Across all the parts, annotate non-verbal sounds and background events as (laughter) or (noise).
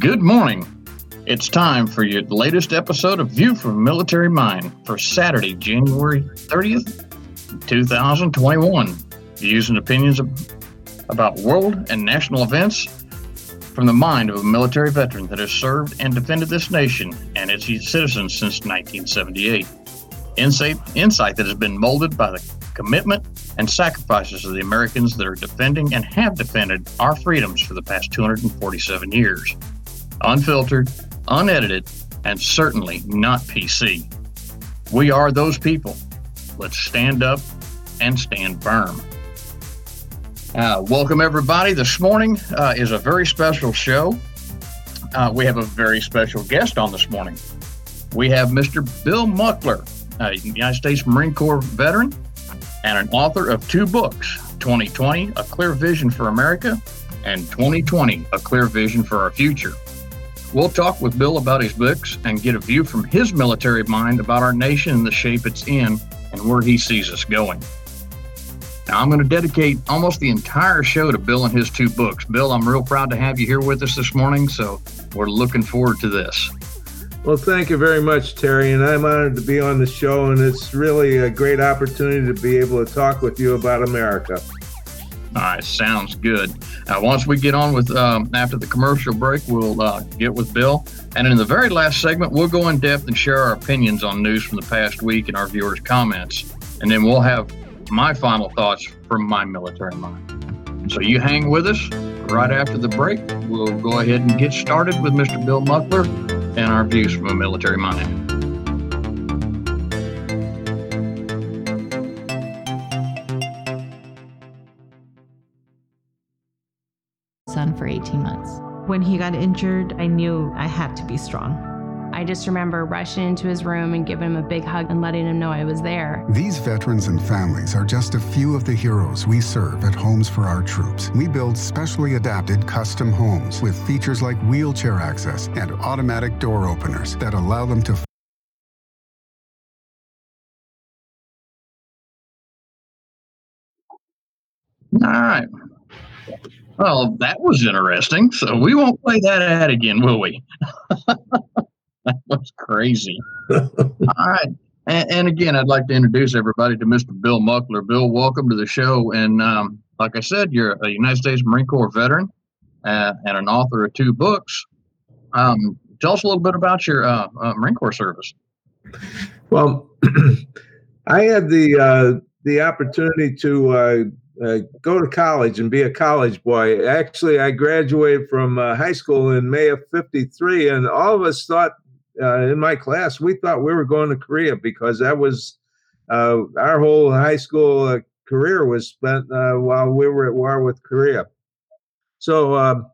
Good morning. It's time for your latest episode of View from Military Mind for Saturday, January 30th, 2021. Views and opinions about world and national events from the mind of a military veteran that has served and defended this nation and its citizens since 1978. Insight, insight that has been molded by the commitment and sacrifices of the Americans that are defending and have defended our freedoms for the past 247 years unfiltered, unedited, and certainly not PC. We are those people. Let's stand up and stand firm. Uh, welcome, everybody. This morning uh, is a very special show. Uh, we have a very special guest on this morning. We have Mr. Bill Muckler, a United States Marine Corps veteran and an author of two books 2020, A Clear Vision for America, and 2020, A Clear Vision for Our Future. We'll talk with Bill about his books and get a view from his military mind about our nation and the shape it's in and where he sees us going. Now, I'm going to dedicate almost the entire show to Bill and his two books. Bill, I'm real proud to have you here with us this morning, so we're looking forward to this. Well, thank you very much, Terry, and I'm honored to be on the show, and it's really a great opportunity to be able to talk with you about America. All right, sounds good. Uh, once we get on with um, after the commercial break, we'll uh, get with Bill, and in the very last segment, we'll go in depth and share our opinions on news from the past week and our viewers' comments, and then we'll have my final thoughts from my military mind. So you hang with us. Right after the break, we'll go ahead and get started with Mr. Bill Muckler and our views from a military mind. son for 18 months. When he got injured, I knew I had to be strong. I just remember rushing into his room and giving him a big hug and letting him know I was there. These veterans and families are just a few of the heroes we serve at Homes for Our Troops. We build specially adapted custom homes with features like wheelchair access and automatic door openers that allow them to All right. Well, that was interesting. So we won't play that ad again, will we? (laughs) (laughs) that was crazy. All right. And, and, again, I'd like to introduce everybody to Mr. Bill Muckler. Bill, welcome to the show. And um, like I said, you're a United States Marine Corps veteran uh, and an author of two books. Um, tell us a little bit about your uh, uh, Marine Corps service. Well, (clears throat) I had the uh, the opportunity to uh, uh, go to college and be a college boy. Actually, I graduated from high school in May of 53, and all of us thought uh, in my class, we thought we were going to Korea because that was uh, our whole high school uh, career was spent uh, while we were at war with Korea. So um,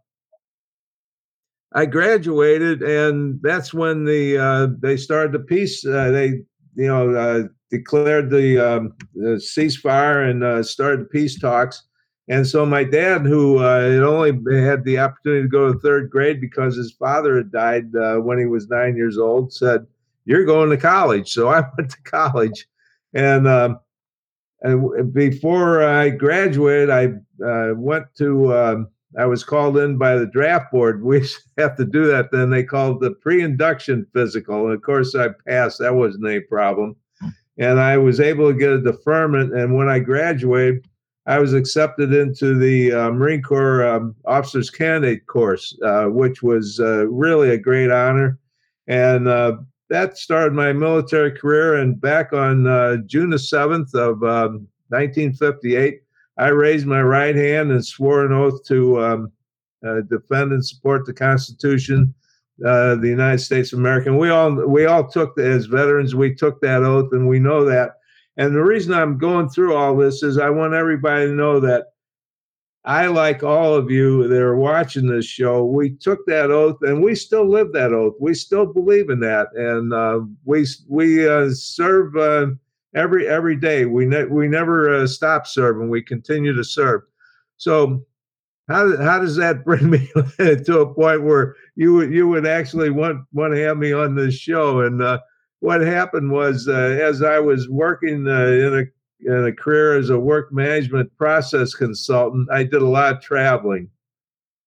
I graduated, and that's when the they started the peace. they you know declared the, um, the ceasefire and uh, started the peace talks. And so my dad, who uh, had only had the opportunity to go to third grade because his father had died uh, when he was nine years old, said, "You're going to college." So I (laughs) went to college, and, um, and before I graduated, I uh, went to. Um, I was called in by the draft board. (laughs) We have to do that. Then they called the pre-induction physical, and of course I passed. That wasn't a problem and I was able to get a deferment. And when I graduated, I was accepted into the uh, Marine Corps um, Officers Candidate course, uh, which was uh, really a great honor. And uh, that started my military career. And back on uh, June the 7th of um, 1958, I raised my right hand and swore an oath to um, uh, defend and support the Constitution the United States of America. And we all we all took as veterans we took that oath, and we know that. And the reason I'm going through all this is I want everybody to know that I, like all of you that are watching this show, we took that oath and we still live that oath. We still believe in that, and uh, we we uh, serve uh, every every day. We ne- we never uh, stop serving. We continue to serve. So how how does that (laughs) bring me to a point where you would you would actually want want to have me on this show? And uh, what happened was, uh, as I was working uh, in a in a career as a work management process consultant, I did a lot of traveling,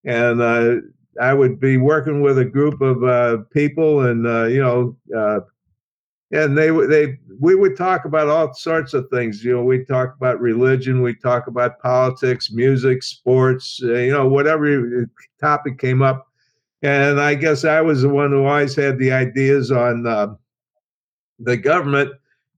and uh, I would be working with a group of uh, people, and uh, you know, uh, and they they we would talk about all sorts of things. You know, we talk about religion, we talk about politics, music, sports, you know, whatever topic came up. And I guess I was the one who always had the ideas on the government,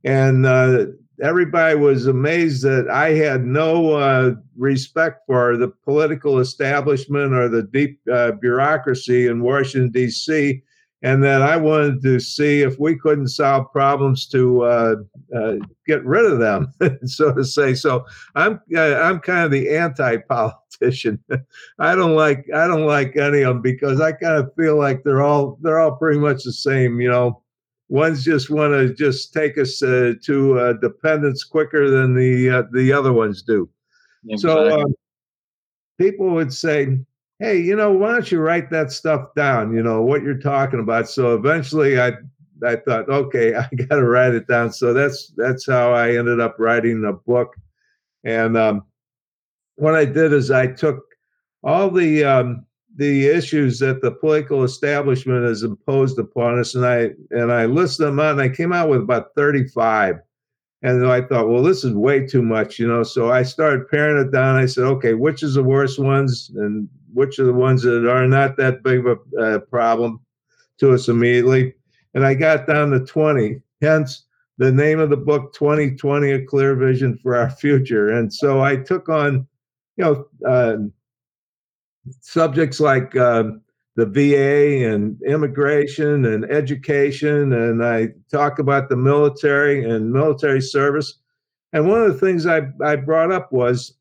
and uh, everybody was amazed that I had no uh, respect for the political establishment or the deep uh, bureaucracy in Washington, D.C., and that I wanted to see if we couldn't solve problems to uh, uh get rid of them, (laughs) so to say. So I'm uh, I'm kind of the anti-politician. (laughs) I don't like I don't like any of them because I kind of feel like they're all they're all pretty much the same, you know ones just want to just take us uh, to uh, dependence quicker than the uh, the other ones do. Exactly. So um, people would say, "Hey, you know, why don't you write that stuff down? You know what you're talking about." So eventually, I I thought, okay, (laughs) I got to write it down. So that's that's how I ended up writing the book. And um, what I did is I took all the um, the issues that the political establishment has imposed upon us, and I and I list them out, and I came out with about 35. And I thought, well, this is way too much, you know. So I started paring it down. I said, okay, which is the worst ones, and which are the ones that are not that big of a uh, problem to us immediately. And I got down to 20. Hence the name of the book, 2020: A Clear Vision for Our Future. And so I took on, you know. Uh, subjects like um, the VA and immigration and education, and I talk about the military and military service. And one of the things I, I brought up was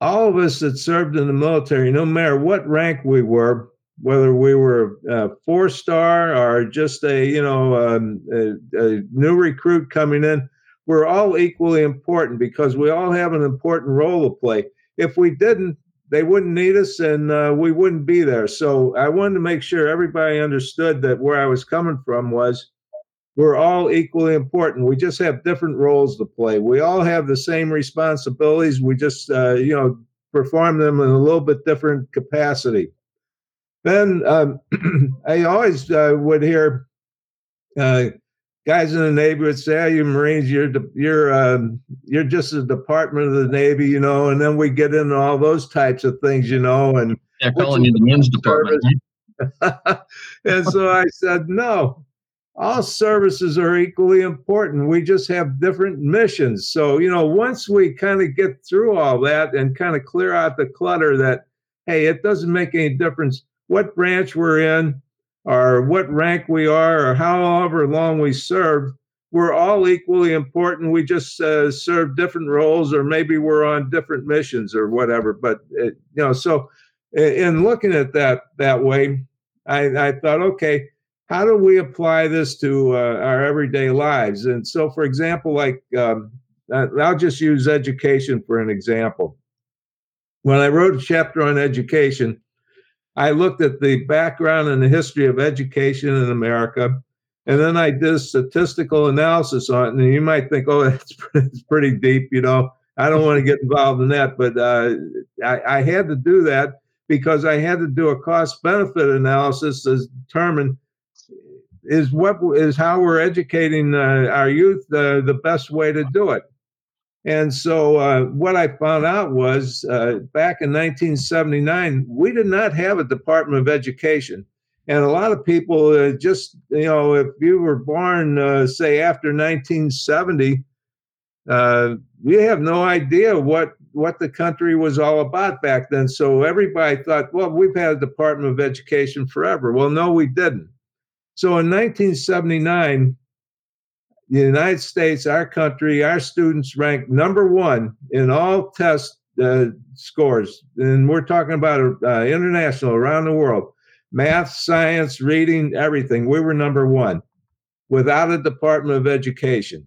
all of us that served in the military, no matter what rank we were, whether we were a four star or just a you know um, a, a new recruit coming in, we're all equally important because we all have an important role to play. If we didn't, they wouldn't need us and uh, we wouldn't be there. So I wanted to make sure everybody understood that where I was coming from was we're all equally important. We just have different roles to play. We all have the same responsibilities. We just, uh, you know, perform them in a little bit different capacity. Then um, (clears throat) I always uh, would hear uh, guys in the Navy would say, oh, "You Marines, you're you're um, you're just a department of the Navy, you know." And then we get into all those types of things, you know, and they're calling you the men's department. (laughs) and so I said, "No, all services are equally important. We just have different missions. So you know, once we kind of get through all that and kind of clear out the clutter, that hey, it doesn't make any difference what branch we're in." Or what rank we are or however long we served, we're all equally important. We just uh, serve different roles, or maybe we're on different missions or whatever. But it, you know, so in looking at that that way, I, I thought, okay, how do we apply this to uh, our everyday lives? And so, for example, like um, I'll just use education for an example. When I wrote a chapter on education, I looked at the background and the history of education in America, and then I did statistical analysis on it. And you might think, oh, (laughs) that's pretty, pretty deep, you know. I don't want to get involved in that, but uh, I, I, had to do that because I had to do a cost benefit analysis to determine is what is how we're educating uh, our youth uh, the best way to do it. And so, uh, what I found out was uh, back in 1979, we did not have a Department of Education. And a lot of people uh, just, you know, if you were born, uh, say, after 1970, uh, we have no idea what, what the country was all about back then. So, everybody thought, well, we've had a Department of Education forever. Well, no, we didn't. So, in 1979, the United States, our country, our students ranked number one in all test uh, scores. And we're talking about uh, international, around the world. Math, science, reading, everything. We were number one without a Department of Education.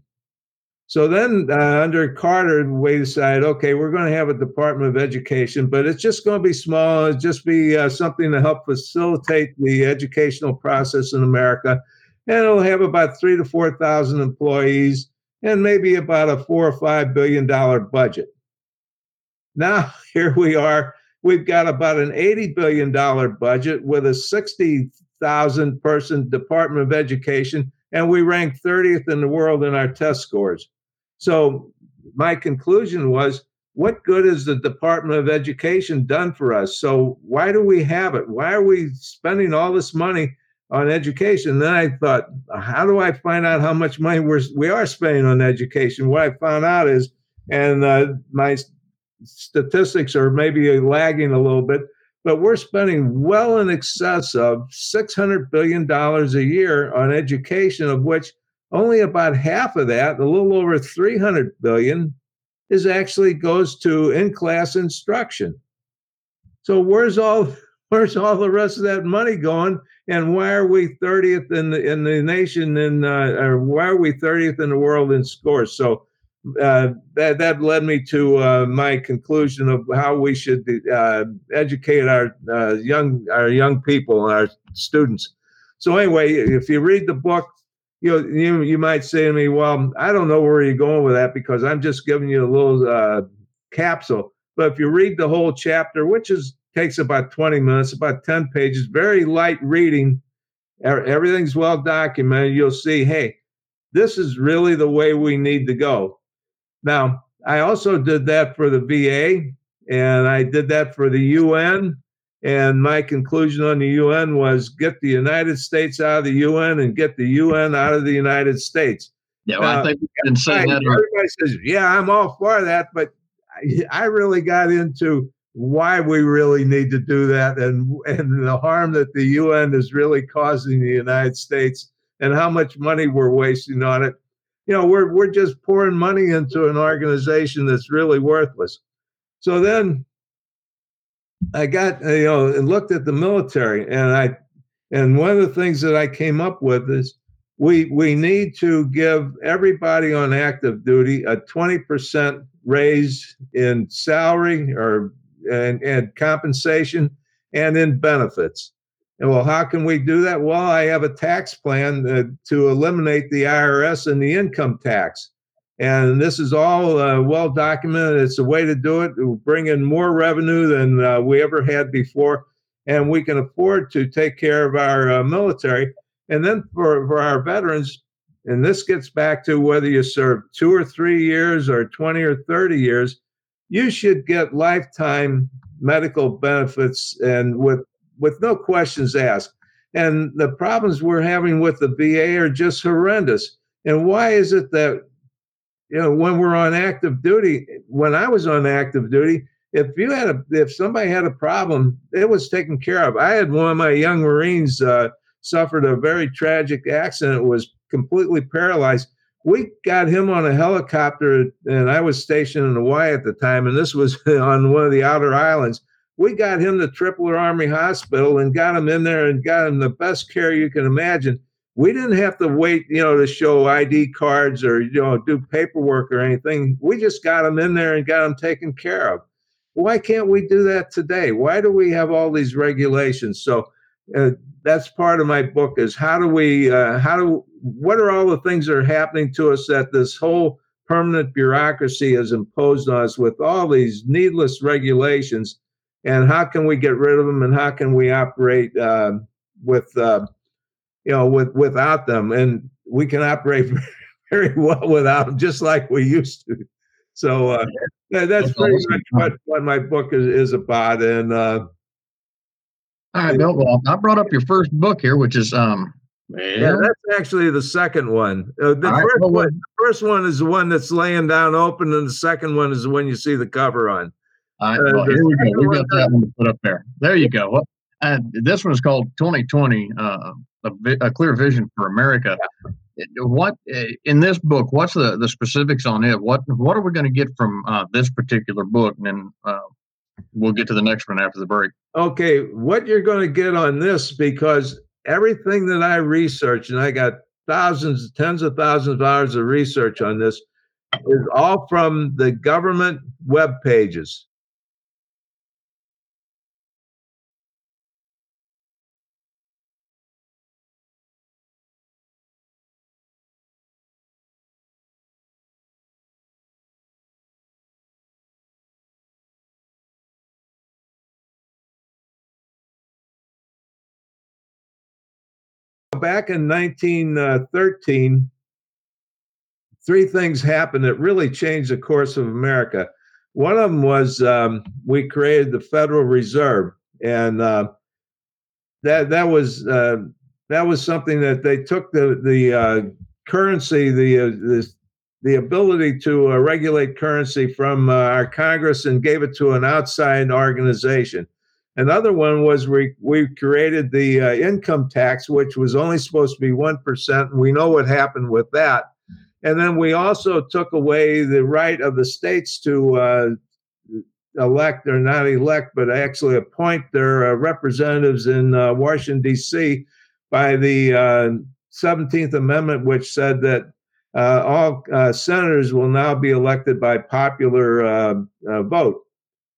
So then, uh, under Carter, we decided, okay, we're going to have a Department of Education, but it's just going to be small. It's just be uh, something to help facilitate the educational process in America and it'll have about three to 4,000 employees and maybe about a four or five billion dollar budget. Now, (laughs) here we are. We've got about an $80 billion budget with a 60,000 person Department of Education, and we rank 30th in the world in our test scores. So, my conclusion was what good has the Department of Education done for us? So, why do we have it? Why are we spending all this money on education? then I thought, how do I find out how much money we're, we are spending on education? What I found out is, and uh, my statistics are maybe lagging a little bit, but we're spending well in excess of $600 billion a year on education, of which only about half of that, a little over 300 billion, is actually goes to in-class instruction. So where's all where's all the rest of that money going? And why are we 30th in the in the nation? And uh, or why are we 30th in the world in scores? So uh, that that led me to uh, my conclusion of how we should uh, educate our uh, young our young people and our students. So anyway, if you read the book, you know you you might say to me, "Well, I don't know where you're going with that because I'm just giving you a little uh, capsule." But if you read the whole chapter, which is takes about 20 minutes, about 10 pages, very light reading, everything's well documented. You'll see, hey, this is really the way we need to go now, I also did that for the VA and I did that for the UN. And my conclusion on the UN was get the United States out of the UN and get the UN out of the United States. Yeah, well, now, I think we can say that. Everybody says, yeah, I'm all for that. But I, I really got into why we really need to do that and, and the harm that the UN is really causing the United States and how much money we're wasting on it you know, we're we're just pouring money into an organization that's really worthless. So then I got you know and looked at the military and I and one of the things that I came up with is we we need to give everybody on active duty a 20% raise in salary or and, and compensation and in benefits. And well, how can we do that? Well, I have a tax plan uh, to eliminate the IRS and the income tax. And this is all uh, well documented. It's a way to do it. It will bring in more revenue than uh, we ever had before. And we can afford to take care of our uh, military. And then for, for our veterans, and this gets back to whether you serve two or three years or 20 or 30 years, you should get lifetime medical benefits and with with no questions asked. And the problems we're having with the VA are just horrendous. And why is it that, you know, when we're on active duty, when I was on active duty, if you had a, if somebody had a problem, it was taken care of. I had one of my young Marines uh, suffered a very tragic accident, was completely paralyzed. We got him on a helicopter, and I was stationed in Hawaii at the time, and this was (laughs) on one of the outer islands we got him to Tripler Army Hospital and got him in there and got him the best care you can imagine. We didn't have to wait, you know, to show ID cards or you know do paperwork or anything. We just got him in there and got him taken care of. Why can't we do that today? Why do we have all these regulations? So uh, that's part of my book is how do we uh, how do what are all the things that are happening to us that this whole permanent bureaucracy has imposed on us with all these needless regulations? And how can we get rid of them and how can we operate uh, with uh, you know with without them? And we can operate (laughs) very well without them just like we used to. So uh, that's pretty much what, what my book is, is about. And uh, all right bill well i brought up your first book here which is um yeah, that's actually the second one. Uh, the, first well, one the first one is the one that's laying down open, and the second one is the one you see the cover on. Uh, well, here we go. We got that one to put up there. There you go. Uh, this one is called 2020, uh, a, a, clear vision for America. What uh, in this book? What's the, the specifics on it? What what are we going to get from uh, this particular book? And then uh, we'll get to the next one after the break. Okay, what you're going to get on this because everything that I researched, and I got thousands, tens of thousands of hours of research on this, is all from the government web pages. Back in 1913, three things happened that really changed the course of America. One of them was um, we created the Federal Reserve, and uh, that that was uh, that was something that they took the the uh, currency, the, uh, the the ability to uh, regulate currency from uh, our Congress and gave it to an outside organization. Another one was we, we created the uh, income tax, which was only supposed to be 1%. And we know what happened with that. And then we also took away the right of the states to uh, elect or not elect, but actually appoint their uh, representatives in uh, Washington, D.C. by the 17th uh, Amendment, which said that uh, all senators will now be elected by popular vote.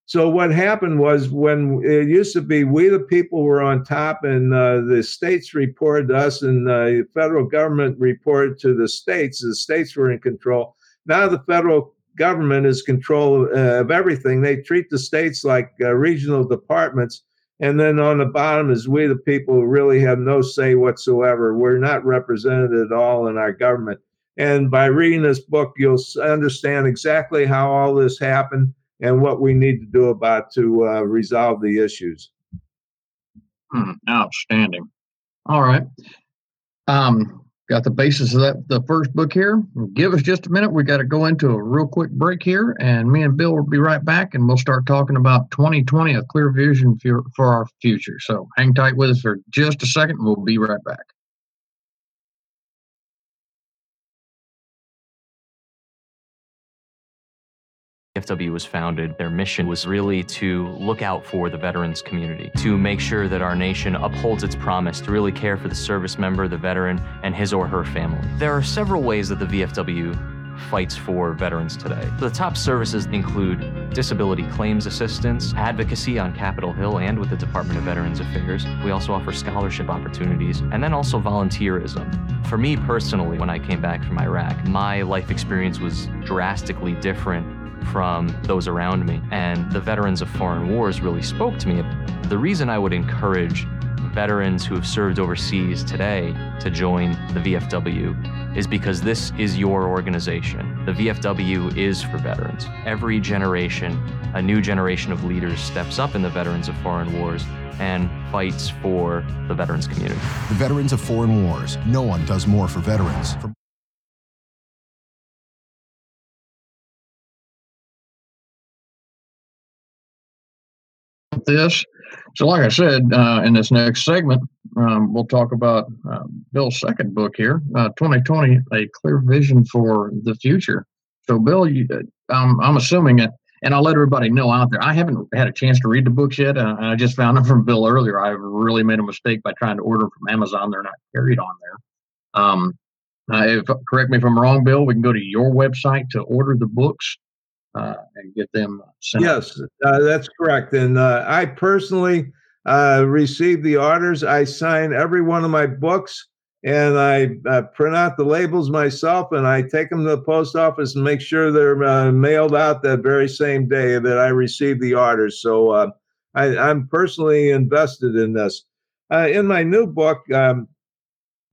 So what happened was when it used to be we the people were on top and uh, the states reported to us and the federal government reported to the states. The states were in control. Now the federal government is control uh, of everything. They treat the states like uh, regional departments. And then on the bottom is we the people who really have no say whatsoever. We're not represented at all in our government. And by reading this book, you'll understand exactly how all this happened and what we need to do about to uh, resolve the issues. Hmm, outstanding. All right. Um, got the basis of that the first book here. Give us just a minute. We got to go into a real quick break here, and me and Bill will be right back, and we'll start talking about 2020, a clear vision for, for our future. So hang tight with us for just a second. We'll be right back. VFW was founded, their mission was really to look out for the veterans community, to make sure that our nation upholds its promise to really care for the service member, the veteran, and his or her family. There are several ways that the VFW fights for veterans today. The top services include disability claims assistance, advocacy on Capitol Hill and with the Department of Veterans Affairs. We also offer scholarship opportunities and then also volunteerism. For me personally, when I came back from Iraq, my life experience was drastically different from those around me. And the veterans of foreign wars really spoke to me. The reason I would encourage veterans who have served overseas today to join the VFW is because this is your organization. The VFW is for veterans. Every generation, a new generation of leaders steps up in the veterans of foreign wars and fights for the veterans community. The Veterans of Foreign Wars. No one does more for veterans. This. So, like I said, uh, in this next segment, um, we'll talk about uh, Bill's second book here, uh, 2020, A Clear Vision for the Future. So, Bill, you, um, I'm assuming it, and I'll let everybody know out there. I haven't had a chance to read the books yet. Uh, I just found (laughs) them from Bill earlier. I really made a mistake by trying to order them from Amazon. They're not carried on there. Um, uh, if, correct me if I'm wrong, Bill. We can go to your website to order the books and get them sent. Yes, uh, that's correct. And uh, I personally uh, receive the orders. I sign every one of my books, and I uh, print out the labels myself, and I take them to the post office and make sure they're uh, mailed out that very same day that I receive the orders. So I, am personally invested in this. in my new book, um,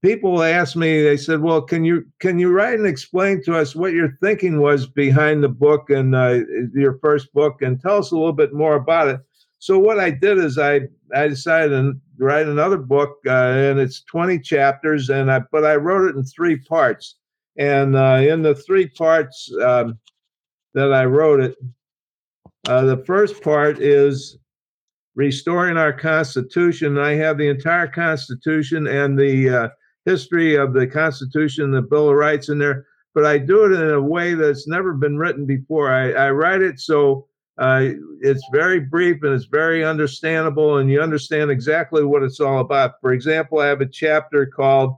people asked me they said well can you can you write and explain to us what your thinking was behind the book and uh, your first book and tell us a little bit more about it? So what i did is i i decided to write another book uh, and it's 20 chapters and i but i wrote it in three parts. And uh, in the three parts um, that i wrote it uh, the first part is restoring our constitution. I have the entire constitution and the uh, history of the Constitution, the Bill of Rights in there, but I do it in a way that's never been written before. I, I write it so uh, it's very brief and it's very understandable, and you understand exactly what it's all about. For example, I have a chapter called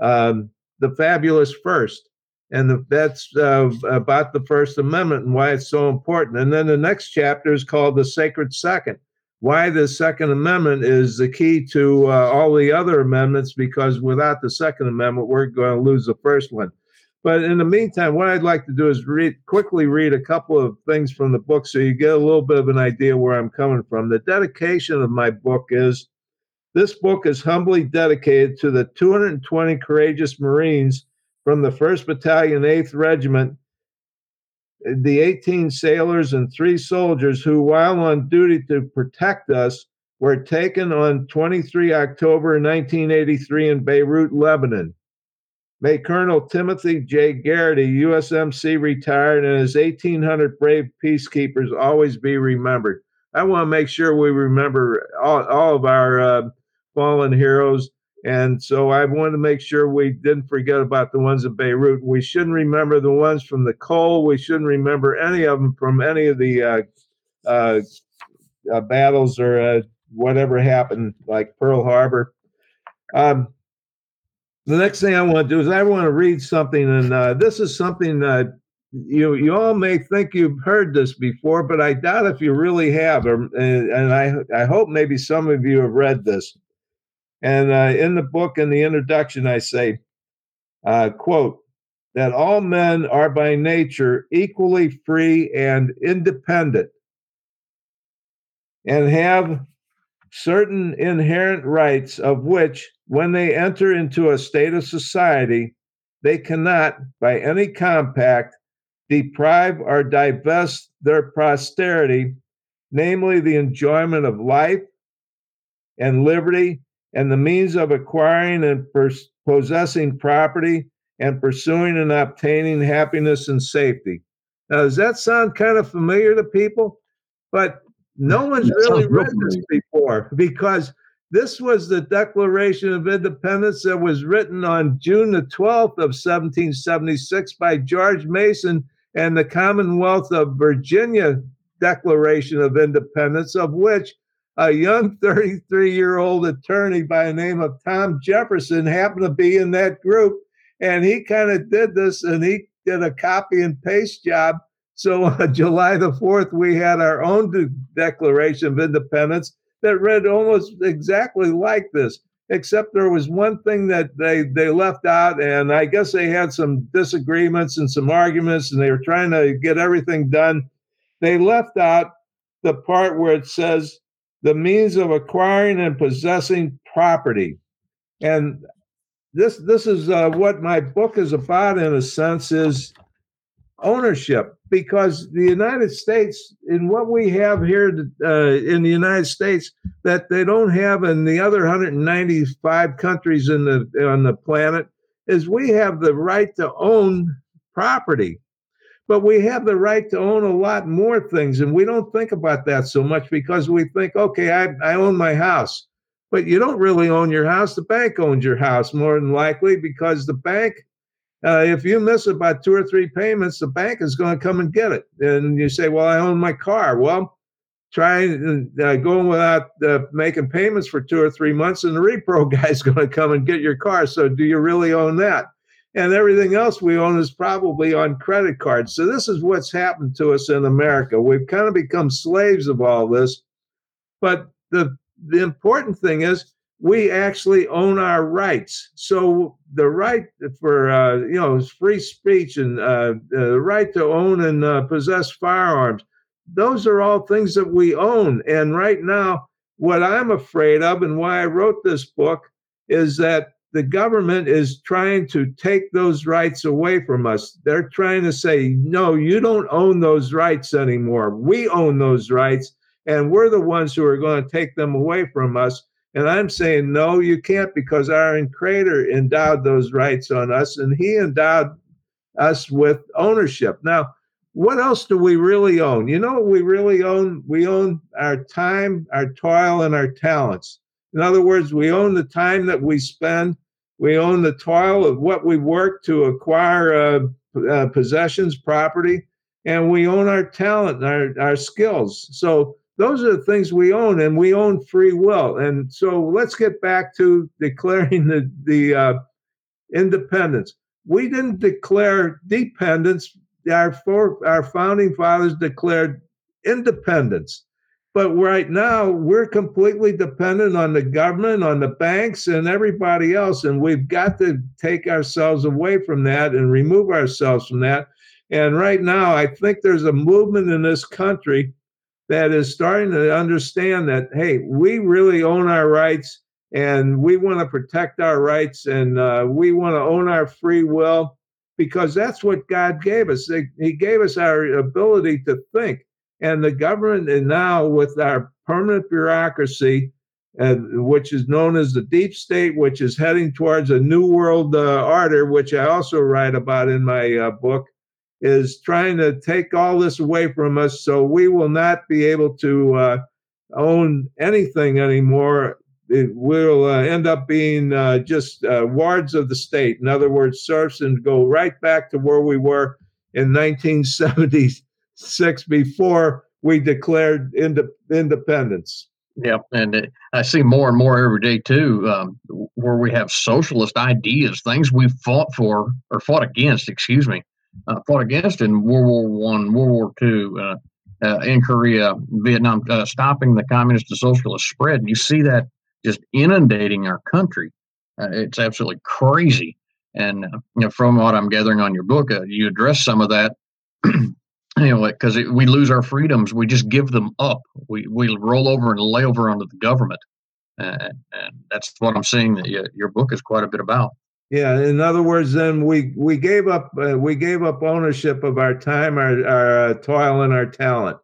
um, "The Fabulous First, and the, that's uh, about the First Amendment and why it's so important. And then the next chapter is called "The Sacred Second why the Second Amendment is the key to uh, all the other amendments, because without the Second Amendment, we're going to lose the first one. But in the meantime, what I'd like to do is read quickly read a couple of things from the book so you get a little bit of an idea where I'm coming from. The dedication of my book is This book is humbly dedicated to the 220 courageous Marines from the 1st Battalion, 8th Regiment, the 18 sailors and three soldiers who, while on duty to protect us, were taken on 23 October 1983 in Beirut, Lebanon. May Colonel Timothy J. Geraghty, USMC retired, and his 1,800 brave peacekeepers always be remembered. I want to make sure we remember all, all of our uh, fallen heroes. And so I wanted to make sure we didn't forget about the ones in Beirut. We shouldn't remember the ones from the Cole. We shouldn't remember any of them from any of the uh, uh, uh battles or uh, whatever happened, like Pearl Harbor. Um, the next thing I want to do is I want to read something, and uh, this is something that you you all may think you've heard this before, but I doubt if you really have. Or, and, and I I hope maybe some of you have read this. And uh, in the book, in the introduction, I say, uh, "quote that all men are by nature equally free and independent, and have certain inherent rights of which, when they enter into a state of society, they cannot, by any compact, deprive or divest their posterity, namely the enjoyment of life and liberty and the means of acquiring and pers- possessing property and pursuing and obtaining happiness and safety. Now, does that sound kind of familiar to people? But no one's that really read this before because this was the Declaration of Independence that was written on June the 12th of 1776 by George Mason and the Commonwealth of Virginia Declaration of Independence, of which a young 33 year old attorney by the name of Tom Jefferson happened to be in that group. And he kind of did this and he did a copy and paste job so (laughs) on July the 4th, we had our own de- Declaration of Independence that read almost exactly like this, except there was one thing that they, they left out, and I guess they had some disagreements and some arguments, and they were trying to get everything done. They left out the part where it says the means of acquiring and possessing property. And this this is uh, what my book is about in a sense is ownership because the United States, in what we have here uh, in the United States, that they don't have in the other 195 countries in the on the planet, is we have the right to own property, but we have the right to own a lot more things, and we don't think about that so much because we think, okay, I, I own my house. But you don't really own your house. The bank owns your house more than likely because the bank uh, if you miss about two or three payments, the bank is going to come and get it. And you say, "Well, I own my car." Well, try uh, going without uh, making payments for two or three months, and the repro (laughs) guy is going to come and get your car. So, do you really own that? And everything else we own is probably on credit cards. So, this is what's happened to us in America. We've kind of become slaves of all this. But the the important thing is we actually own our rights. So the right for uh, you know free speech and uh, the right to own and uh, possess firearms, those are all things that we own. And right now, what I'm afraid of, and why I wrote this book, is that the government is trying to take those rights away from us. They're trying to say, no, you don't own those rights anymore. We own those rights, and we're the ones who are going to take them away from us and I'm saying, no, you can't because our creator endowed those rights on us and he endowed us with ownership. Now, what else do we really own? You know what we really own? We own our time, our toil, and our talents. In other words, we own the time that we spend. We own the toil of what we work to acquire uh, uh, possessions, property, and we own our talent, and our, our skills. So those are the things we own, and we own free will. And so let's get back to declaring (laughs) the the uh, independence. We didn't declare dependence. Our for, our founding fathers declared independence. But right now, we're completely dependent on the government, on the banks, and everybody else. And we've got to take ourselves away from that and remove ourselves from that. And right now, I think there's a movement in this country that is starting to understand that, hey, we really own our rights and we want to protect our rights and uh, we want to own our free will because that's what God gave us. He gave us our ability to think. And the government, and now with our permanent bureaucracy, uh, which is known as the deep state, which is heading towards a new world uh, order, which I also write about in my uh, book, is trying to take all this away from us. So we will not be able to uh, own anything anymore. It will uh, end up being uh, just wards of the state. In other words, serfs and go right back to where we were in 1976 before we declared ind- independence. Yep, and it, I see more and more every day too, um, where we have socialist ideas, things we fought for or fought against. Excuse me, uh, fought against in World War One, World War Two, uh, uh, in Korea, Vietnam, uh, stopping the communist and socialist spread. And you see that just inundating our country. Uh, it's absolutely crazy. And uh, you know, from what I'm gathering on your book, you address some of that (clears throat) anyway, because we lose our freedoms, we just give them up. We we roll over and lay over under the government, and, and that's what I'm seeing that you, your book is quite a bit about. Yeah, in other words, then we we gave up uh, we gave up ownership of our time, our our uh, toil, and our talent.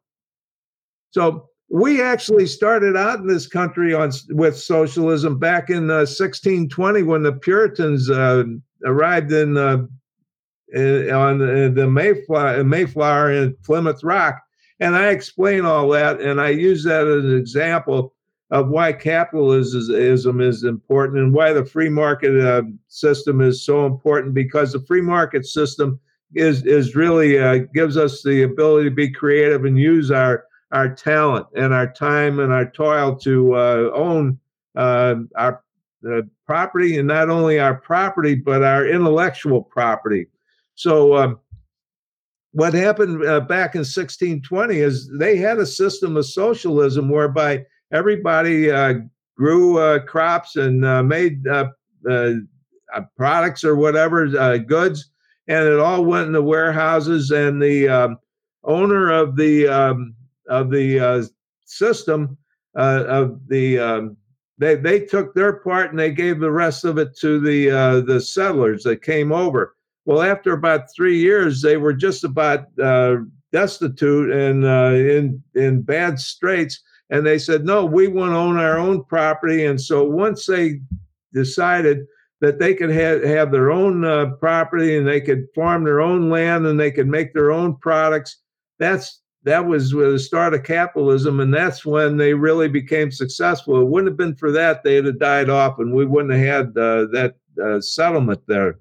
So we actually started out in this country on with socialism back in uh, 1620 when the Puritans uh, arrived in uh, on the Mayflower, Mayflower and Plymouth Rock. And I explain all that, and I use that as an example of why capitalism is important and why the free market uh, system is so important. Because the free market system is is really uh, gives us the ability to be creative and use our our talent and our time and our toil to uh, own uh, our property, and not only our property but our intellectual property. So, um, what happened uh, back in 1620 is they had a system of socialism whereby everybody uh, grew uh, crops and uh, made uh, uh, products or whatever goods, and it all went in the warehouses. And the um, owner of the um, of the system of the um, they they took their part and they gave the rest of it to the the settlers that came over. Well, after about three years, they were just about uh, destitute and uh, in in bad straits, and they said, "No, we want to own our own property." And so once they decided that they could have, have their own uh, property and they could farm their own land and they could make their own products, that's that was the start of capitalism, and that's when they really became successful. It wouldn't have been for that; they'd have died off, and we wouldn't have had uh, that uh, settlement there.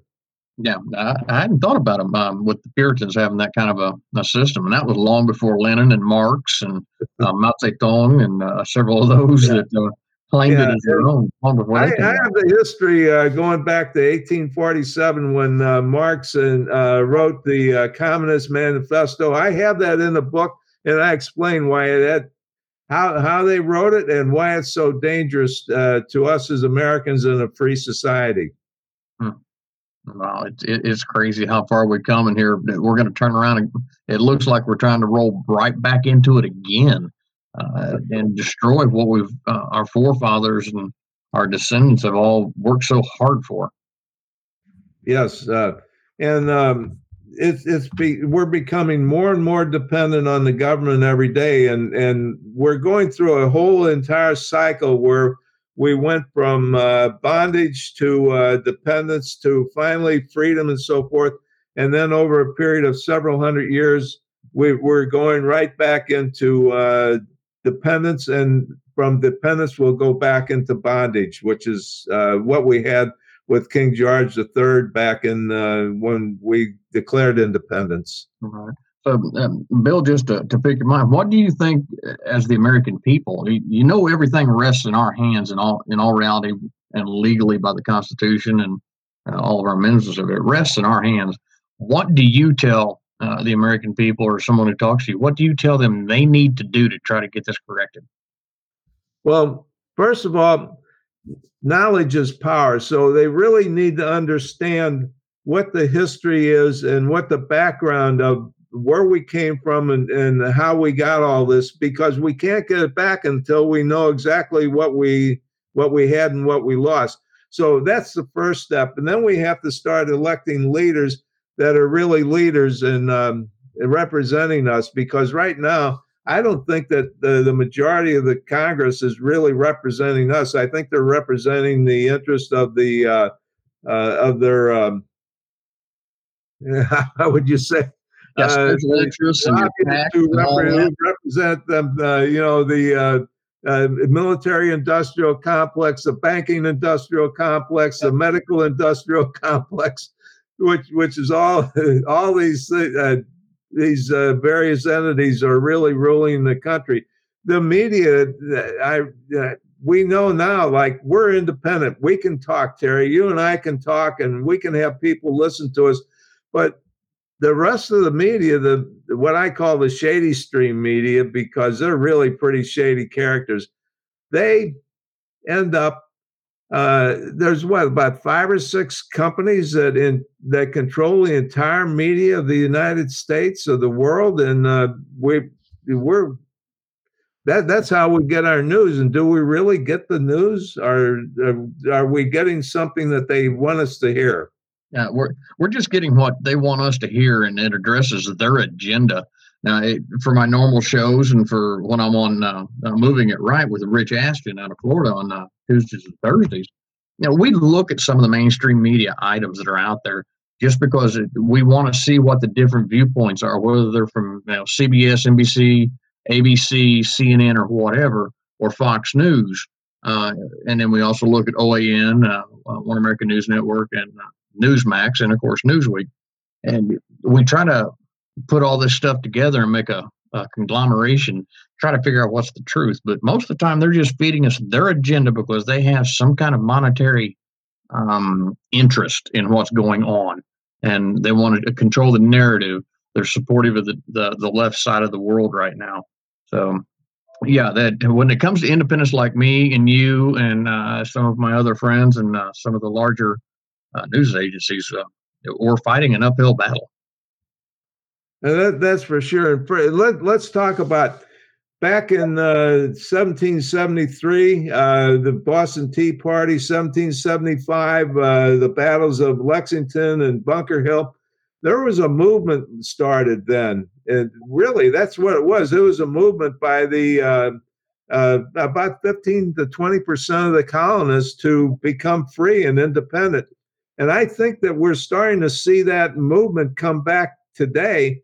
Yeah, I, I, hadn't thought about them um, with the Puritans having that kind of a, a, system, and that was long before Lenin and Marx and uh, (laughs) Mao Zedong and uh, several of those yeah. that uh, claimed yeah. it as their own. Long before I, I have the history uh, going back to 1847 when uh, Marx and, uh, wrote the Communist Manifesto. I have that in the book, and I explain why that how how they wrote it and why it's so dangerous to us as Americans in a free society. Wow, it's it's crazy how far we've come, and here we're going to turn around and it looks like we're trying to roll right back into it again uh, and destroy what we've uh, our forefathers and our descendants have all worked so hard for. Yes, uh, and um, it's it's be, we're becoming more and more dependent on the government every day, and and we're going through a whole entire cycle where we went from uh, bondage to uh, dependence to finally freedom and so forth. And then over a period of several hundred years, we, are going right back into uh, dependence. And from dependence, we'll go back into bondage, which is uh, what we had with King George III back in uh, when we declared independence. Right. So, um, Bill, just to, to pick your mind, what do you think uh, as the American people? You, you know, everything rests in our hands in all in all reality and legally by the Constitution and uh, all of our ministers of it rests in our hands. What do you tell uh, the American people or someone who talks to you? What do you tell them they need to do to try to get this corrected? Well, first of all, knowledge is power. So they really need to understand what the history is and what the background of where we came from and, and how we got all this because we can't get it back until we know exactly what we what we had and what we lost. So that's the first step, and then we have to start electing leaders that are really leaders and um, representing us. Because right now, I don't think that the, the majority of the Congress is really representing us. I think they're representing the interest of the uh, uh, of their um, (laughs) how would you say yeah, special uh, interests and to represent, represent them, uh, you know, the uh, uh, military industrial complex, the banking industrial complex, the medical industrial (laughs) complex, which which is all (laughs) all these uh, these uh, various entities are really ruling the country. The media, I we know now, like we're independent. We can talk, Terry. You and I can talk, and we can have people listen to us. But the rest of the media, the what I call the shady stream media, because they're really pretty shady characters, they end up. Uh, there's what about five or six companies that in that control the entire media of the United States of the world, and uh, we we're that that's how we get our news. And do we really get the news? Or uh, are we getting something that they want us to hear? Yeah, we're we're just getting what they want us to hear, and it addresses their agenda. Now, it, for my normal shows and for when I'm on uh, uh, Moving It Right with Rich Ashton out of Florida on uh, Tuesdays and Thursdays, you know, we look at some of the mainstream media items that are out there just because it, we want to see what the different viewpoints are, whether they're from you know, CBS, NBC, ABC, CNN, or whatever, or Fox News. Uh, and then we also look at OAN, uh, uh, One American News Network, and uh, Newsmax, and of course Newsweek. And we try to put all this stuff together and make a, a conglomeration, try to figure out what's the truth. But most of the time, they're just feeding us their agenda because they have some kind of monetary um, interest in what's going on, and they want to control the narrative. They're supportive of the, the, the left side of the world right now. So yeah, that when it comes to independents like me and you and uh, some of my other friends and uh, some of the larger news agencies, uh, we're fighting an uphill battle. That, that's for sure. Let, let's talk about back in 1773, uh, uh, the Boston Tea Party, 1775, the battles of Lexington and Bunker Hill. There was a movement started then and really, that's what it was. It was a movement by the uh, uh, about 15 to 20 percent of the colonists to become free and independent. And I think that we're starting to see that movement come back today.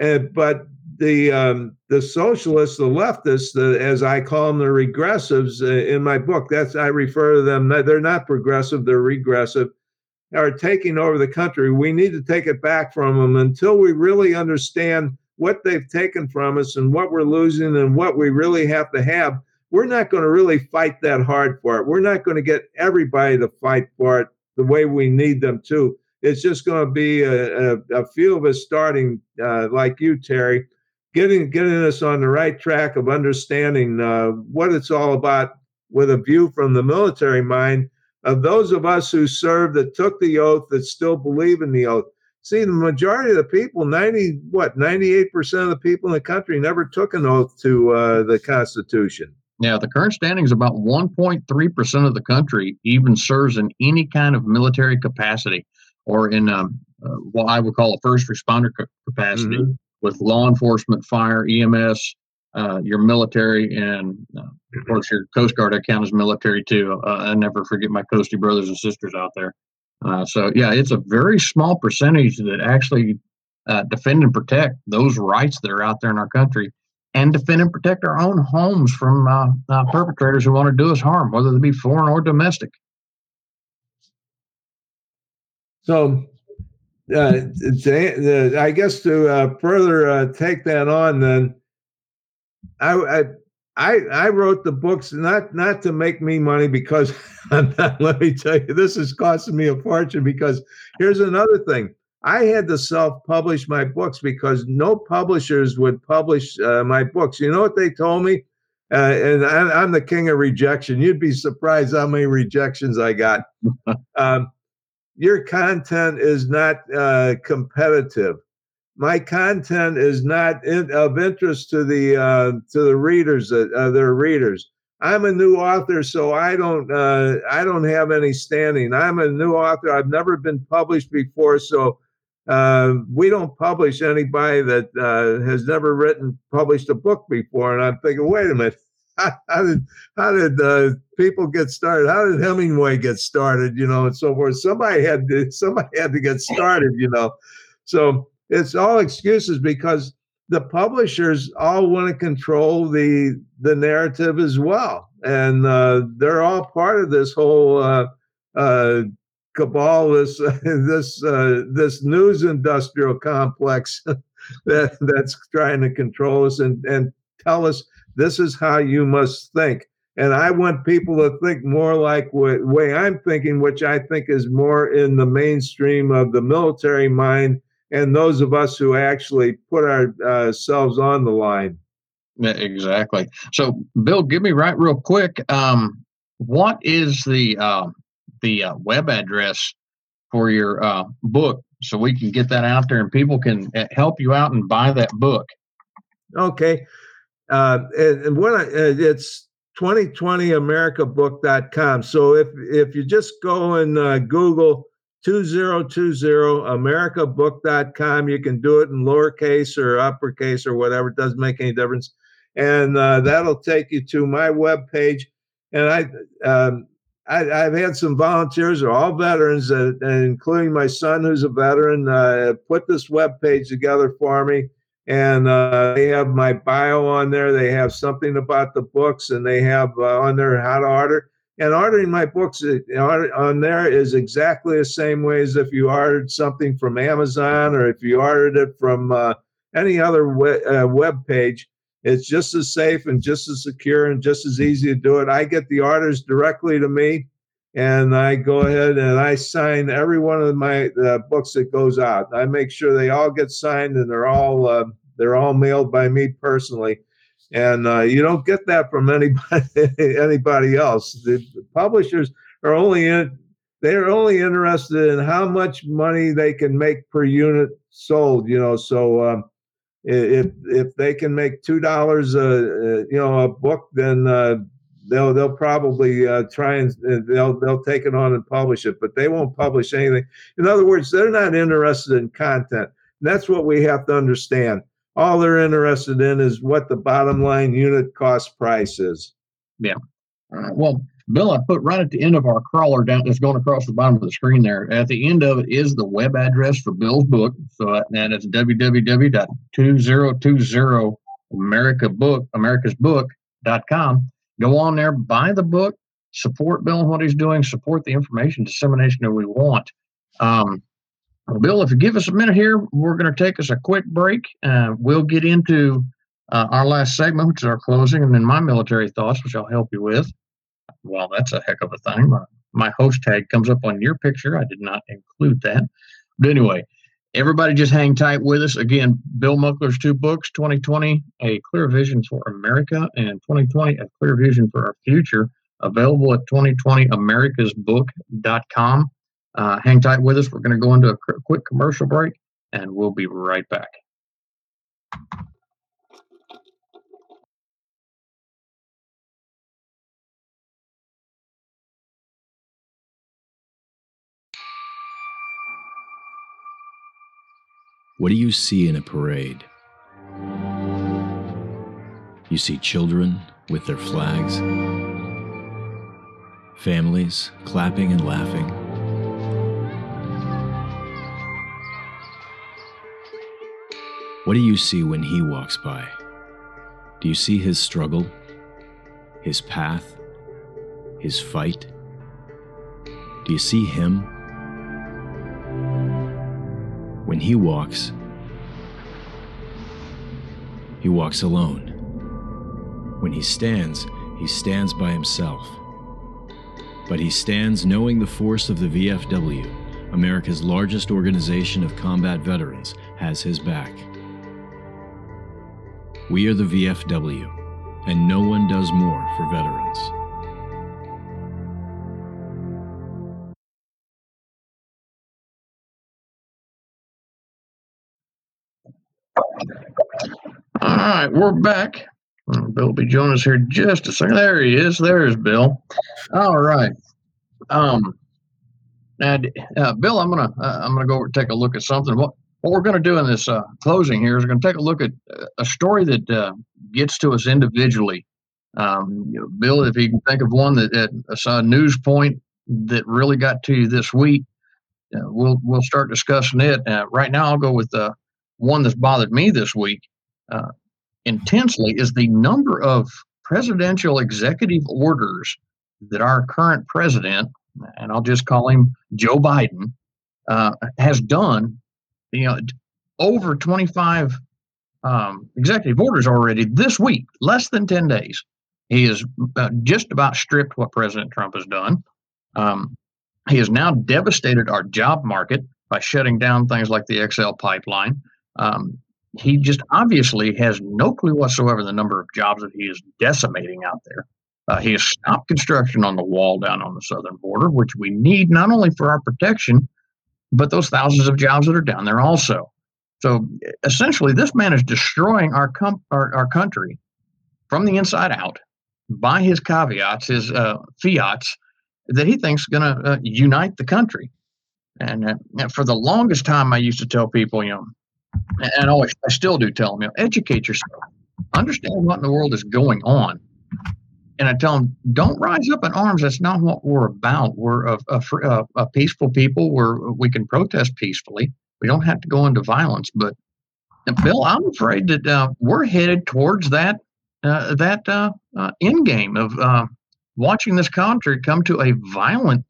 Uh, but the um, the socialists, the leftists, the, as I call them, the regressives uh, in my book. That's I refer to them. They're not progressive; they're regressive are taking over the country. We need to take it back from them until we really understand what they've taken from us and what we're losing and what we really have to have. We're not going to really fight that hard for it. We're not going to get everybody to fight for it the way we need them to. It's just going to be a, a, a few of us starting, uh, like you, Terry, getting getting us on the right track of understanding uh, what it's all about with a view from the military mind of those of us who served that took the oath that still believe in the oath. See, the majority of the people, 90, what, 98% of the people in the country never took an oath to uh, the Constitution. Yeah, the current standing is about 1.3% of the country even serves in any kind of military capacity or in um, uh, what I would call a first responder capacity mm-hmm. with law enforcement, fire, EMS, uh, your military, and uh, of course your Coast Guard. I count as military too. Uh, I never forget my coastie brothers and sisters out there. Uh, so yeah, it's a very small percentage that actually uh, defend and protect those rights that are out there in our country, and defend and protect our own homes from perpetrators who want to do us harm, whether they be foreign or domestic. So uh, I guess to uh, further uh, take that on, then I, I I wrote the books not not to make me money because (laughs) let me tell you this is costing me a fortune because here's another thing I had to self-publish my books because no publishers would publish uh, my books. You know what they told me? Uh, and I, am the king of rejection. You'd be surprised how many rejections I got. (laughs) um, your content is not uh, competitive my content is not in, of interest to the uh, to the readers that uh, their readers. I'm a new author, so I don't uh, I don't have any standing. I'm a new author. I've never been published before, so uh, we don't publish anybody that uh, has never written published a book before. And I'm thinking, wait a minute, (laughs) how, did how did uh, people get started? How did Hemingway get started? You know, and so forth. Somebody had to (laughs) somebody had to get started. You know, so it's all excuses because the publishers all want to control the the narrative as well, and uh, they're all part of this whole uh, uh, cabal, this (laughs) this uh, this news industrial complex (laughs) that that's trying to control us and and tell us this is how you must think. And I want people to think more like what way I'm thinking, which I think is more in the mainstream of the military mind and those of us who actually put ourselves on the line. Exactly. So, Bill, give me right real quick. Um, what is the uh, the uh, web address for your uh, book so we can get that out there and people can uh, help you out and buy that book? Okay. Uh, and, and when I, uh, it's 2020americabook.com. So if if you just go and uh, Google 2020americabook.com, you can do it in lowercase or uppercase or whatever. It doesn't make any difference. And uh, that'll take you to my web page. And I, um, I, have had some volunteers, are all veterans, uh, including my son, who's a veteran, uh, put this web page together for me and uh, they have my bio on there. They have something about the books, and they have uh, on there how to order. And ordering my books uh, on there is exactly the same way as if you ordered something from Amazon or if you ordered it from any other uh, web page. It's just as safe and just as secure and just as easy to do it. I get the orders directly to me, and I go ahead and I sign every one of my uh, books that goes out. I make sure they all get signed and they're all uh, they're all mailed by me personally, and uh, you don't get that from (laughs) anybody anybody else. The, the publishers are only in they're only interested in how much money they can make per unit sold. You know, so. Um, if if they can make two dollars a you know a book, then uh, they'll they'll probably uh, try and they'll they'll take it on and publish it, but they won't publish anything. In other words, they're not interested in content. And that's what we have to understand. All they're interested in is what the bottom line unit cost price is. Yeah. Well, Bill, I put right at the end of our crawler down that's going across the bottom of the screen there. At the end of it is the web address for Bill's book. So that is www.2020americabook americasbook.com. Go on there, buy the book, support Bill and what he's doing, support the information dissemination that we want. Um, Bill, if you give us a minute here, we're going to take us a quick break. Uh, we'll get into uh, our last segment, which is our closing, and then my military thoughts, which I'll help you with. Well, that's a heck of a thing. My, my host tag comes up on your picture. I did not include that. But anyway, everybody just hang tight with us. Again, Bill Muckler's two books 2020, A Clear Vision for America, and 2020, A Clear Vision for Our Future, available at 2020americasbook.com. Uh, hang tight with us. We're going to go into a quick commercial break and we'll be right back. What do you see in a parade? You see children with their flags, families clapping and laughing. What do you see when he walks by? Do you see his struggle, his path, his fight? Do you see him? When he walks, he walks alone. When he stands, he stands by himself. But he stands knowing the force of the VFW, America's largest organization of combat veterans, has his back. We are the VFW, and no one does more for veterans. All right, we're back. Bill will be joining us here just a second. There he is. There's Bill. All right. Um, and uh, Bill, I'm gonna uh, I'm gonna go over and take a look at something. What what we're gonna do in this uh, closing here is we're gonna take a look at uh, a story that uh, gets to us individually. Um, you know, Bill, if you can think of one that, that a news point that really got to you this week, uh, we'll we'll start discussing it. right now, I'll go with one that's bothered me this week intensely is the number of presidential executive orders that our current president, and I'll just call him Joe Biden, uh, has done. You know, over 25 um, executive orders already this week, less than 10 days. He has uh, just about stripped what President Trump has done. Um, he has now devastated our job market by shutting down things like the XL pipeline. Um, he just obviously has no clue whatsoever the number of jobs that he is decimating out there. Uh, he has stopped construction on the wall down on the southern border, which we need not only for our protection, but those thousands of jobs that are down there also. So essentially, this man is destroying our, com- our, our country from the inside out by his caveats, his uh, fiats that he thinks going to uh, unite the country. And uh, for the longest time, I used to tell people, you know, and I always I still do tell them, you know, educate yourself, understand what in the world is going on, and I tell them, don't rise up in arms. That's not what we're about. We're a, a, a, peaceful people. We're we can protest peacefully. We don't have to go into violence. But Bill, I'm afraid that uh, we're headed towards that uh, that uh, uh end game of uh, watching this country come to a violent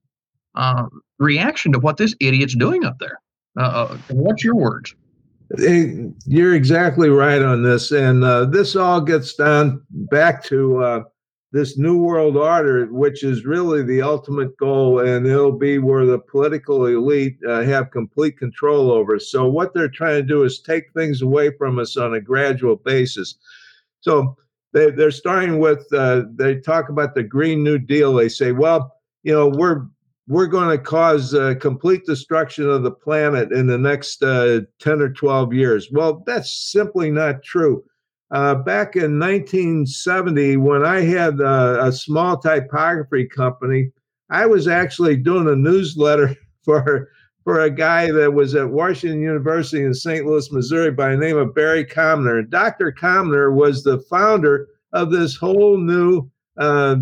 uh, reaction to what this idiot's doing up there. what's your words? You're exactly right on this, and uh, this all gets down back to uh, this new world order, which is really the ultimate goal, and it'll be where the political elite uh, have complete control over. So what they're trying to do is take things away from us on a gradual basis. So they, they're starting with uh, they talk about the Green New Deal. They say, well, you know, we're we're going to cause uh, complete destruction of the planet in the next uh, 10 or 12 years. Well, that's simply not true. Uh, back in 1970, when I had uh, a small typography company, I was actually doing a newsletter (laughs) for for a guy that was at Washington University in St. Louis, Missouri, by the name of Barry Commoner. Dr. Commoner was the founder of this whole new uh,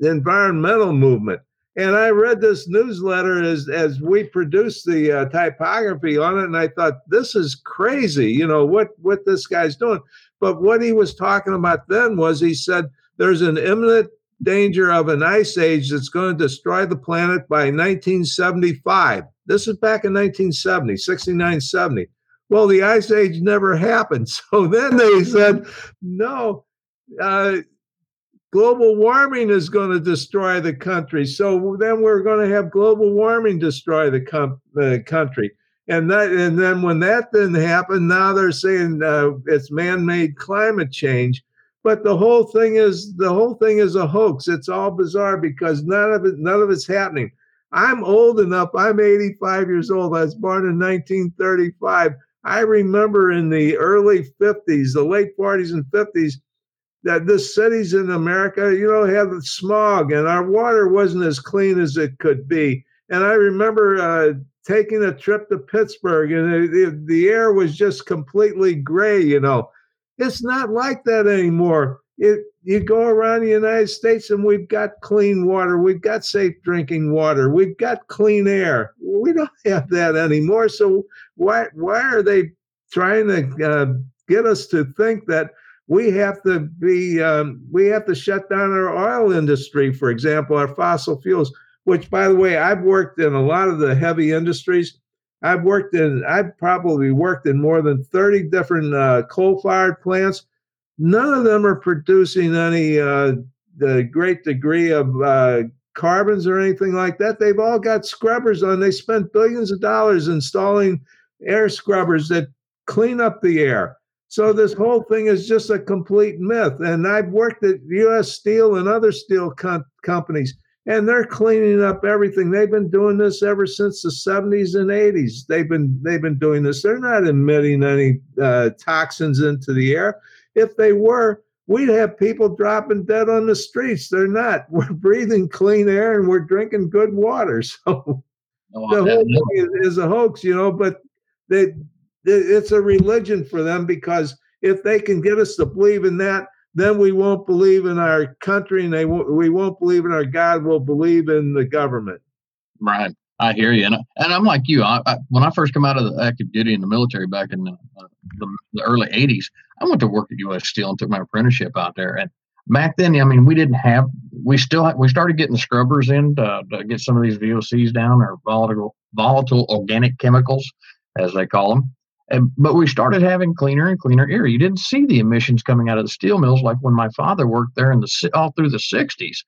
environmental movement. And I read this newsletter as as we produced the uh, typography on it, and I thought this is crazy. You know what what this guy's doing. But what he was talking about then was he said there's an imminent danger of an ice age that's going to destroy the planet by 1975. This is back in 1970, 69, 70. Well, the ice age never happened. (laughs) So then they said, no, uh, global warming is going to destroy the country. So then we're going to have global warming destroy the, com- the country. And that, and then when that didn't happen, now they're saying uh, it's man-made climate change. But the whole thing is the whole thing is a hoax. It's all bizarre because none of it none of it's happening. I'm old enough. I'm 85 years old. I was born in 1935. I remember in the early 50s, the late 40s and 50s, that the cities in America, you know, had smog and our water wasn't as clean as it could be. And I remember uh, taking a trip to Pittsburgh and the, the air was just completely gray, you know. It's not like that anymore. It, you go around the United States and we've got clean water, we've got safe drinking water, we've got clean air. We don't (laughs) have that anymore. So why why are they trying to uh, get us to think that we have to be um, we have to shut down our oil industry for example our fossil fuels which by the way i've worked in a lot of the heavy industries. I've worked in i've probably worked in more than 30 different uh, coal-fired plants. None of them are producing any uh, the great degree of uh, carbons or anything like that. They've all got scrubbers on. They spent billions of dollars installing air scrubbers that clean up the air so this whole thing is just a complete myth. And I've worked at U.S. Steel and other steel com- companies, and they're cleaning up everything. They've been doing this ever since the 70s and 80s. They've been they've been doing this. They're not emitting any uh, toxins into the air. If they were, we'd have people dropping dead on the streets. They're not. (laughs) We're breathing clean air and we're drinking good water. (laughs) So No, the whole thing is, is a hoax, you know. But they, they, it's a religion for them because if they can get us to believe in that, then we won't believe in our country, and they won't, we won't believe in our God. We'll believe in the government. Right. I hear you, and, I- and I'm like you. I, I, when I first come out of the active duty in the military back in the, uh, the, the early '80s, I went to work at U.S. Steel and took my apprenticeship out there. And back then, I mean, we didn't have. We still had, we started getting the scrubbers in to, to get some of these VOCs down, or volatile volatile organic chemicals, as they call them. And, but we started having cleaner and cleaner air. You didn't see the emissions coming out of the steel mills like when my father worked there in the all through the '60s.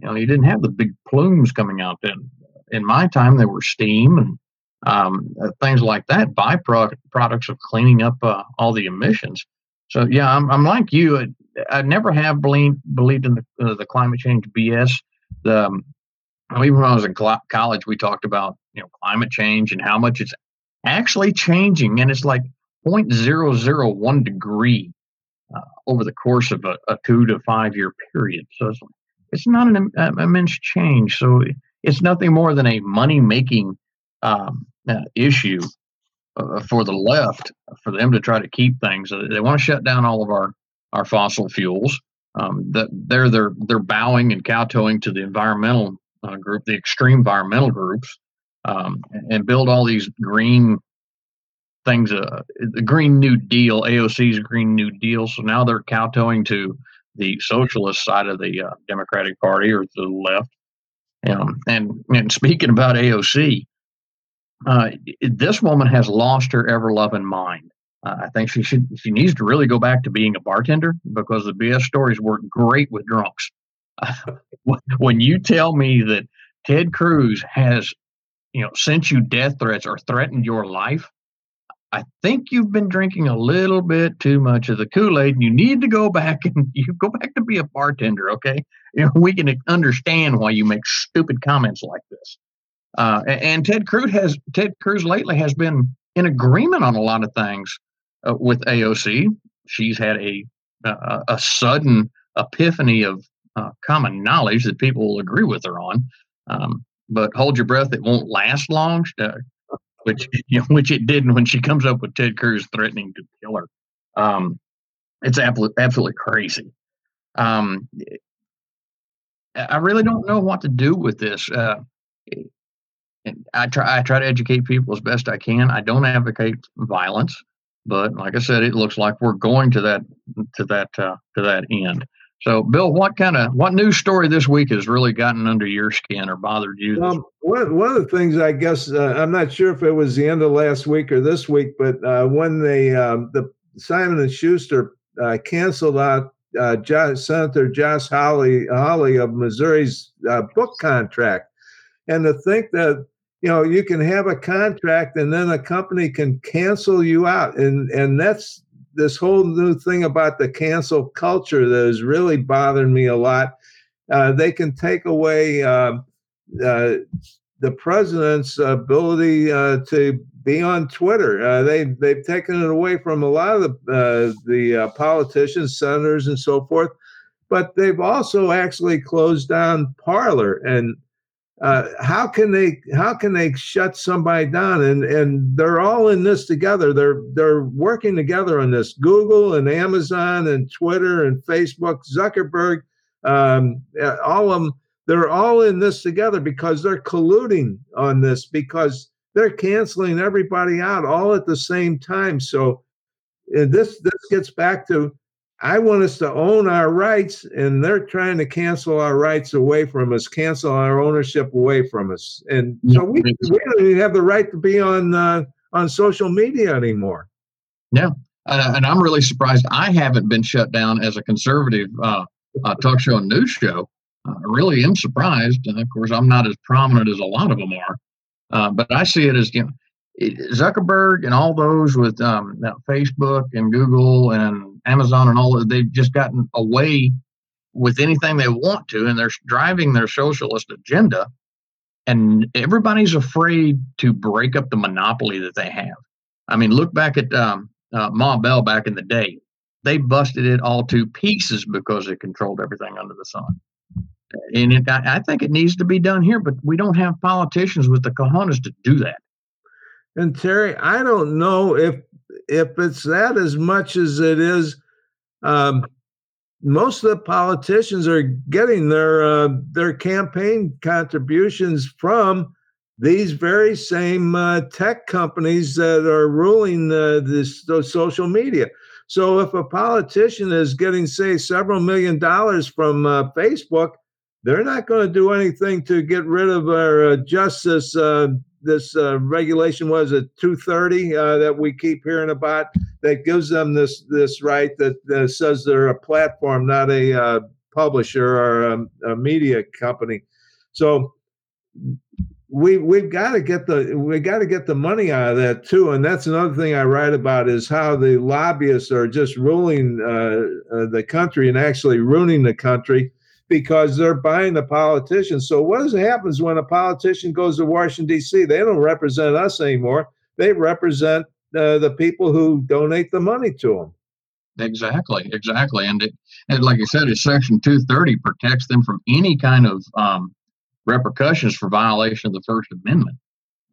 You know, you didn't have the big plumes coming out then in my time, there were steam and um, uh, things like that, byproducts products of cleaning up uh, all the emissions. So yeah, I'm, I'm like you. I, I never have believed believed in the uh, the climate change BS. The um, even when I was in college, we talked about you know climate change and how much it's actually changing, and it's like 0.001 degree uh, over the course of a, a two to five year period. So it's, it's not an uh, immense change. So it's nothing more than a money making um, uh, issue uh, for the left for them to try to keep things. Uh, They want to shut down all of our our fossil fuels. Um, that they're they're they're bowing and kowtowing to the environmental uh, group, the extreme environmental groups, um, and build all these green things. Uh, the Green New Deal, AOC's Green New Deal. So now they're kowtowing to the socialist side of the uh, Democratic Party or the left. Um, and and speaking about AOC, uh, this woman has lost her ever loving mind. Uh, I think she should she needs to really go back to being a bartender because the BS stories work great with drunks. (laughs) when you tell me that Ted Cruz has, you know, sent you death threats or threatened your life, I think you've been drinking a little bit too much of the Kool Aid, and you need to go (laughs) back and you go back to be a bartender. Okay, you know we can understand why you make stupid comments like this. Uh, a- and Ted Cruz has Ted Cruz lately has been in agreement on a lot of things uh, with AOC. She's had a a, a sudden epiphany of uh, common knowledge that people will agree with her on. Um, but hold your breath; it won't last long. Uh, which (laughs) you know, which it didn't when she comes up with Ted Cruz threatening to kill her. Um, it's absolutely crazy. Um, I I really don't know what to do with this. Uh, I try I try to educate people as best I can. I don't advocate violence, but like I said, it looks like we're going to that to that uh, to that end. So, Bill, what kind of what news story this week has really gotten under your skin or bothered you? Um, one, one of the things I guess uh, I'm not sure if it was the end of last week or this week, but uh, when they um, the Simon and Schuster uh, canceled out uh, Jo- Senator Josh Hawley, Hawley of Missouri's uh, book contract, and to think that you know you can have a contract and then a company can cancel you out, and and that's this whole new thing about the cancel culture that is really bothering me a lot. Uh, they can take away. um uh, the president's ability uh, to be on Twitter. Uh, they they've taken it away from a lot of the uh, the uh, politicians, senators, and so forth. But they've also actually closed down Parler. And uh, how can they how can they shut somebody down? And and they're all in this together. They're they're working together on this. Google and Amazon and Twitter and Facebook, Zuckerberg, um, uh, all of them they're all in this together because they're colluding on this because they're canceling everybody out all at the same time. So this this gets back to I want us to own our rights, and they're trying to cancel our rights away from us, cancel our ownership away from us, and so we, we don't even have the right to be on uh, on social media anymore. Yeah, uh, and I'm really surprised I haven't been shut down as a conservative uh, uh, talk show and news show. Uh, I really am surprised. And of course, I'm not as prominent as a lot of them are, uh, but I see it as you know, Zuckerberg and all those with um, Facebook and Google and Amazon and all. They've just gotten away with anything they want to, and they're driving their socialist agenda. And everybody's afraid to break up the monopoly that they have. I mean, look back at um, uh, Ma Bell back in the day. they busted it all to pieces because it controlled everything under the sun. And it, I, I think it needs to be done here, but we don't have politicians with the cojones to do that. And Terry, I don't know if if it's that as much as it is. Um, most of the politicians are getting their uh, their campaign contributions from these very same uh, tech companies that are ruling uh, this social media. So if a politician is getting, say, several million dollars from uh, Facebook, they're not going to do anything to get rid of our uh, justice. This uh, regulation was it 230 uh, that we keep hearing about that gives them this this right that says they're a platform, not a uh, publisher or a, a media company. So we we've got to get the we got to get the money out of that too and that's another thing i write about is how the lobbyists are just ruling uh, uh, the country and actually ruining the country because they're buying the politicians so what happens when a politician goes to washington d.c they don't represent us anymore they represent uh, the people who donate the money to them exactly exactly and it, and like i said section 230 protects them from any kind of um, repercussions for violation of the First Amendment.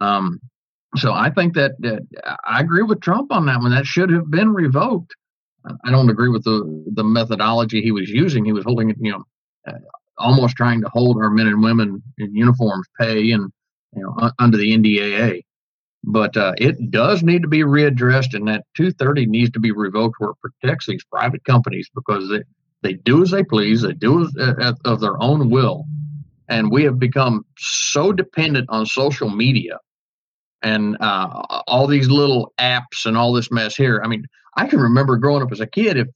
Um, so I think that, that I agree with Trump on that one. That should have been revoked. I don't agree with the the methodology he was using. He was holding it, you know, almost trying to hold our men and women in uniforms pay and you know under the NDAA. But uh, it does need to be readdressed, and that 230 needs to be revoked where it protects these private companies because they, they do as they please, they do as, uh, of their own will, and we have become so dependent on social media and uh, all these little apps and all this mess here. I mean, I can remember growing up as a kid. If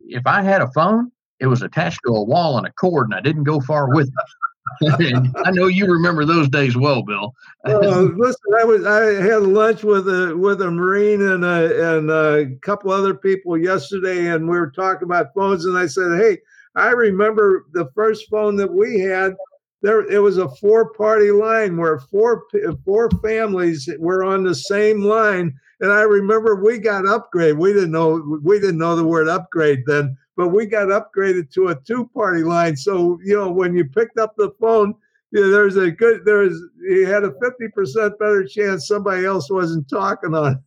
if I had a phone, it was attached to a wall on a cord, and I didn't go far with it. (laughs) I know you remember those days well, Bill. (laughs) uh, listen, I was I had lunch with a with a marine and a and a couple other people yesterday, and we were talking about phones, and I said, "Hey, I remember the first phone that we had there it was a four party line where four four families were on the same line and i remember we got upgraded we didn't know we didn't know the word upgrade then but we got upgraded to a two party line so you know when you picked up the phone you know, there's a good there's you had a 50% better chance somebody else wasn't talking on it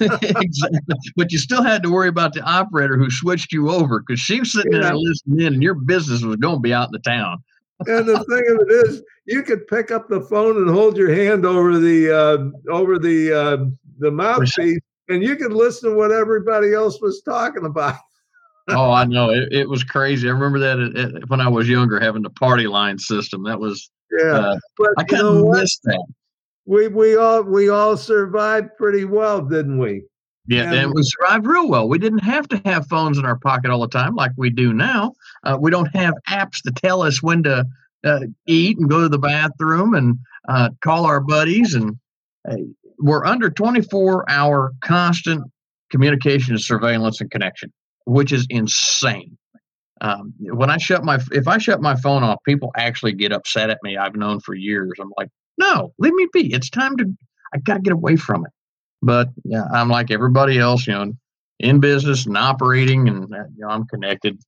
exactly. (laughs) But you still had to worry about the operator who switched you over because she was sitting yeah. there listening in and your business was going to be out in the town and the thing of it is, you could pick up the phone and hold your hand over the uh, over the uh, the mouthpiece, and you could listen to what everybody else was talking about. Oh, I know it, it was crazy. I remember that it, it, when I was younger, having the party line system. That was yeah. Uh, but I kind of missed that. We we all we all survived pretty well, didn't we? Yeah, and, and we survived real well. We didn't have to have phones in our pocket all the time like we do now. Uh, we don't have apps to tell us when to uh, eat and go to the bathroom and uh, call our buddies. And we're under 24 hour constant communication, and surveillance, and connection, which is insane. Um, when I shut my if I shut my phone off, people actually get upset at me. I've known for years. I'm like, no, leave me be. It's time to. I got to get away from it. But yeah, I'm like everybody else, you know, in business and operating, and uh, you know, I'm connected.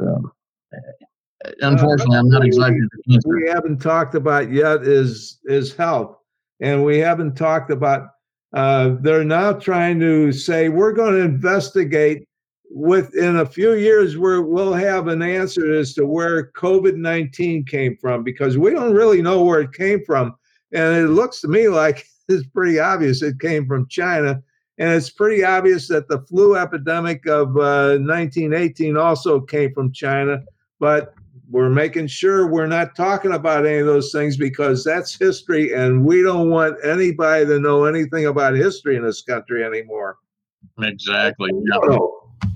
So, uh, unfortunately, I'm not exactly. We haven't talked about yet is is health, and we haven't talked about. Uh, they're now trying to say we're going to investigate within a few years where we'll have an answer as to where covid-19 came from because we don't really know where it came from and it looks to me like (laughs) it's pretty obvious it came from China. And it's pretty obvious that the flu epidemic of uh, 1918 also came from China. But we're making sure we're not talking about any of those things because that's history, and we don't want anybody to know anything about history in this country anymore. Exactly. Yeah.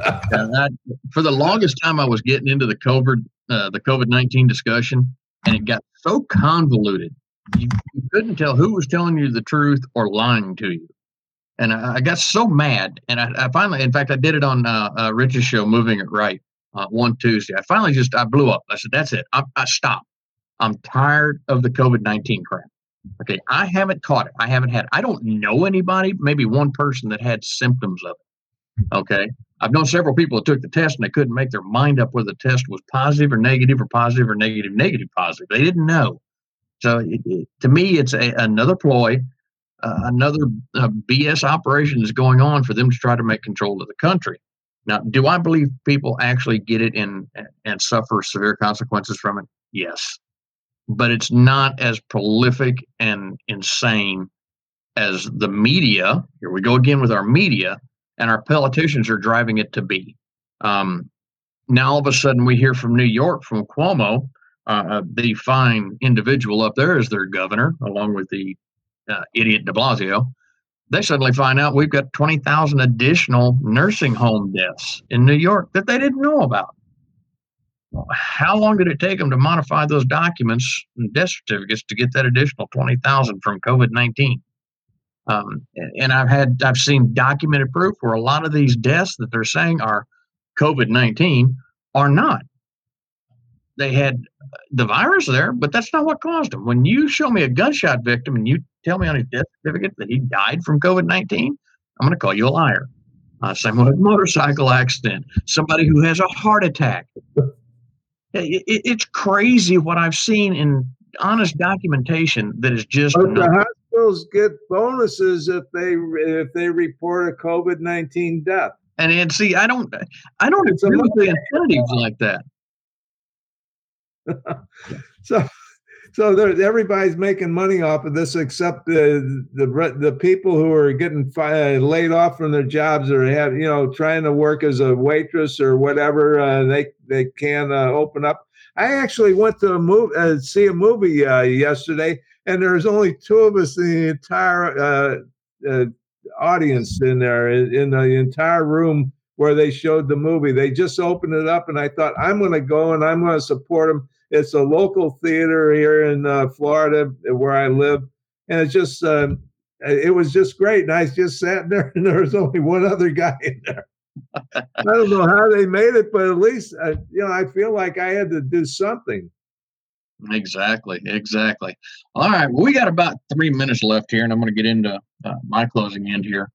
I, for the longest time, I was getting into the COVID, uh, the COVID nineteen discussion, and it got so convoluted you, you couldn't tell who was telling you the truth or lying to you. And I, I got so mad, and I, I, finally, in fact, I did it on uh, uh, Rich's show, Moving It Right, uh, one Tuesday. I finally just I blew up. I said, "That's it. I, I. I'm tired of the COVID nineteen crap. Okay, I haven't caught it. I haven't had. I don't know anybody, maybe one person that had symptoms of it. Okay. I've known several people that took the test and they couldn't make their mind up whether the test was positive or negative or positive or negative, negative, positive. They didn't know. So it, it, to me, it's a, another ploy, uh, another uh, BS operation is going on for them to try to make control of the country. Now, do I believe people actually get it and and suffer severe consequences from it? Yes, but it's not as prolific and insane as the media. Here we go again with our media and our politicians are driving it to be. Um, now all of a sudden we hear from New York from Cuomo, uh, the fine individual up there is their governor, along with the uh, idiot De Blasio. They suddenly find out we've got 20,000 additional nursing home deaths in New York that they didn't know about. How long did it take them to modify those documents and death certificates to get that additional 20,000 from COVID 19? Um, and I've had I've seen documented proof where a lot of these deaths that they're saying are COVID nineteen are not. They had the virus there, but that's not what caused them. When you show me a gunshot victim and you tell me on his death certificate that he died from COVID nineteen, I'm going to call you a liar. Uh, same with a motorcycle accident, somebody who has a heart attack. It, it, it's crazy what I've seen in honest documentation that is just. Hospitals get bonuses if they if they report a COVID nineteen death. And and see, I don't I don't it's agree with the incentives like that. (laughs) so so everybody's making money off of this except the the the people who are getting fi- laid off from their jobs or have you know trying to work as a waitress or whatever uh, they they can uh, open up. I actually went to a movie uh, see a movie uh, yesterday and there's only two of us in the entire uh, uh, audience in there in the entire room where they showed the movie. They just opened it up, and I thought I'm going to go and I'm going to support them. It's a local theater here in uh, Florida where I live, and it's just um, it was just great. And I just sat there, (laughs) and there was only one other guy in there. I don't know how they made it, but at least uh, you know I feel like I had to do something. Exactly, exactly. All right, well, we got about three minutes left here, and I'm going to get into uh, my closing end here.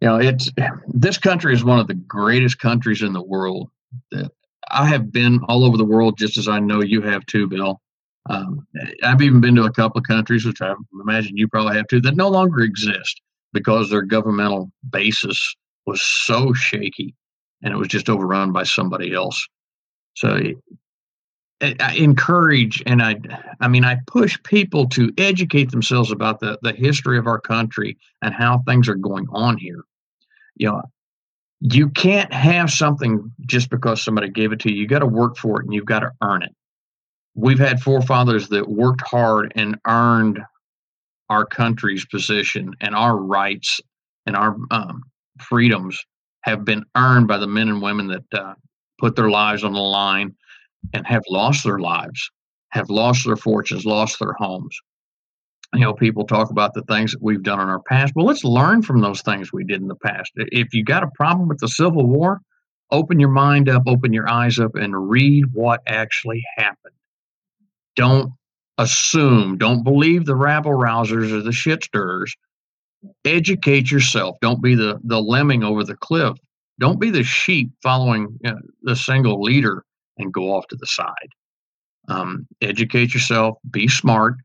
You know, it's this country is one of the greatest countries in the world. That I have been all over the world, just as I know you have too, Bill. Um, I've even been to a couple of countries, which I imagine you probably have too, that no longer exist because their governmental basis was so shaky and it was just overrun by somebody else. So I encourage and I I mean I push people to educate themselves about the the history of our country and how things are going on here. You know, you can't have something just because somebody gave it to you. You got to work for it and you've got to earn it. We've had forefathers that worked hard and earned our country's position and our rights and our um, freedoms have been earned by the men and women that uh, put their lives on the line and have lost their lives, have lost their fortunes, lost their homes. You know, people talk about the things that we've done in our past. Well, let's learn from those things we did in the past. If you got a problem with the Civil War, open your mind up, open your eyes up, and read what actually happened. Don't assume, don't believe the rabble rousers or the shit stirrers. Educate yourself. Don't be the, the lemming over the cliff. Don't be the sheep following you know, the single leader and go off to the side. Um, educate yourself, be smart,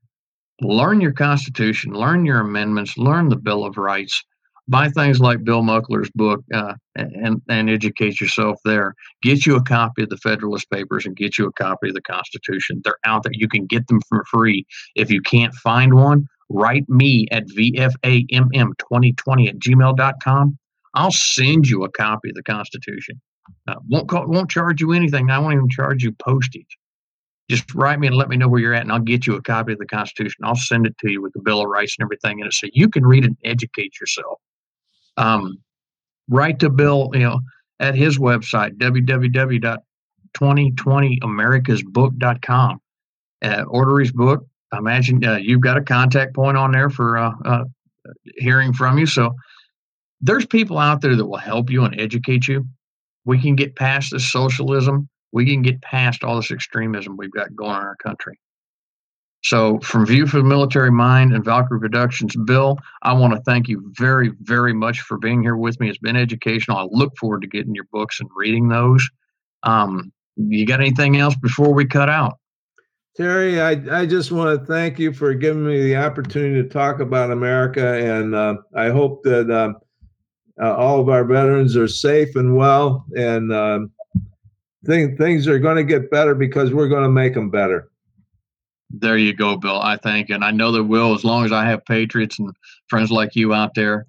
learn your Constitution, learn your amendments, learn the Bill of Rights. Buy things like Bill Muckler's book uh, and, and educate yourself there. Get you a copy of the Federalist Papers and get you a copy of the Constitution. They're out there. You can get them for free. If you can't find one, write me at vfamm2020 at gmail.com. I'll send you a copy of the Constitution. Uh, won't won't charge you anything. I won't even charge you postage. Just write me and let me know where you're at, and I'll get you a copy of the Constitution. I'll send it to you with the Bill of Rights and everything in it, so you can read and educate yourself. Um, write to Bill, you know, at his website www.2020americasbook.com. Uh, order his book. I imagine uh, you've got a contact point on there for uh, uh, hearing from you. So there's people out there that will help you and educate you we can get past this socialism. We can get past all this extremism we've got going on in our country. So, from View for the Military Mind and Valkyrie Productions, Bill, I want to thank you very, very much for being here with me. It's been educational. I look forward to getting your books and reading those. Um, you got anything else before we cut out? Terry, I, I just want to thank you for giving me the opportunity to talk about America, and uh, I hope that uh, uh, all of our veterans are safe and well, and um, things are going to get better because we're going to make them better. There you go, Bill. I think, and I know they will as long as I have patriots and friends like you out there.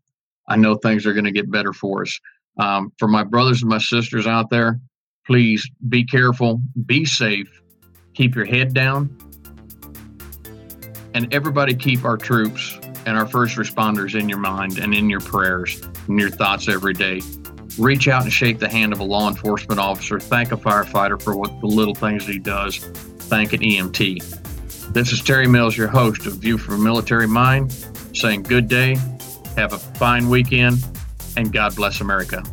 I know things are going to get better for us. Um, for my brothers and my sisters out there, please be careful, be safe, keep your head down, and everybody keep our troops and our first responders in your mind and in your prayers your thoughts every day. Reach out and shake the hand of a law enforcement officer. Thank a firefighter for what the little things he does. Thank an EMT. This is Terry Mills, your host of View from a Military Mind, saying good day, have a fine weekend, and God bless America.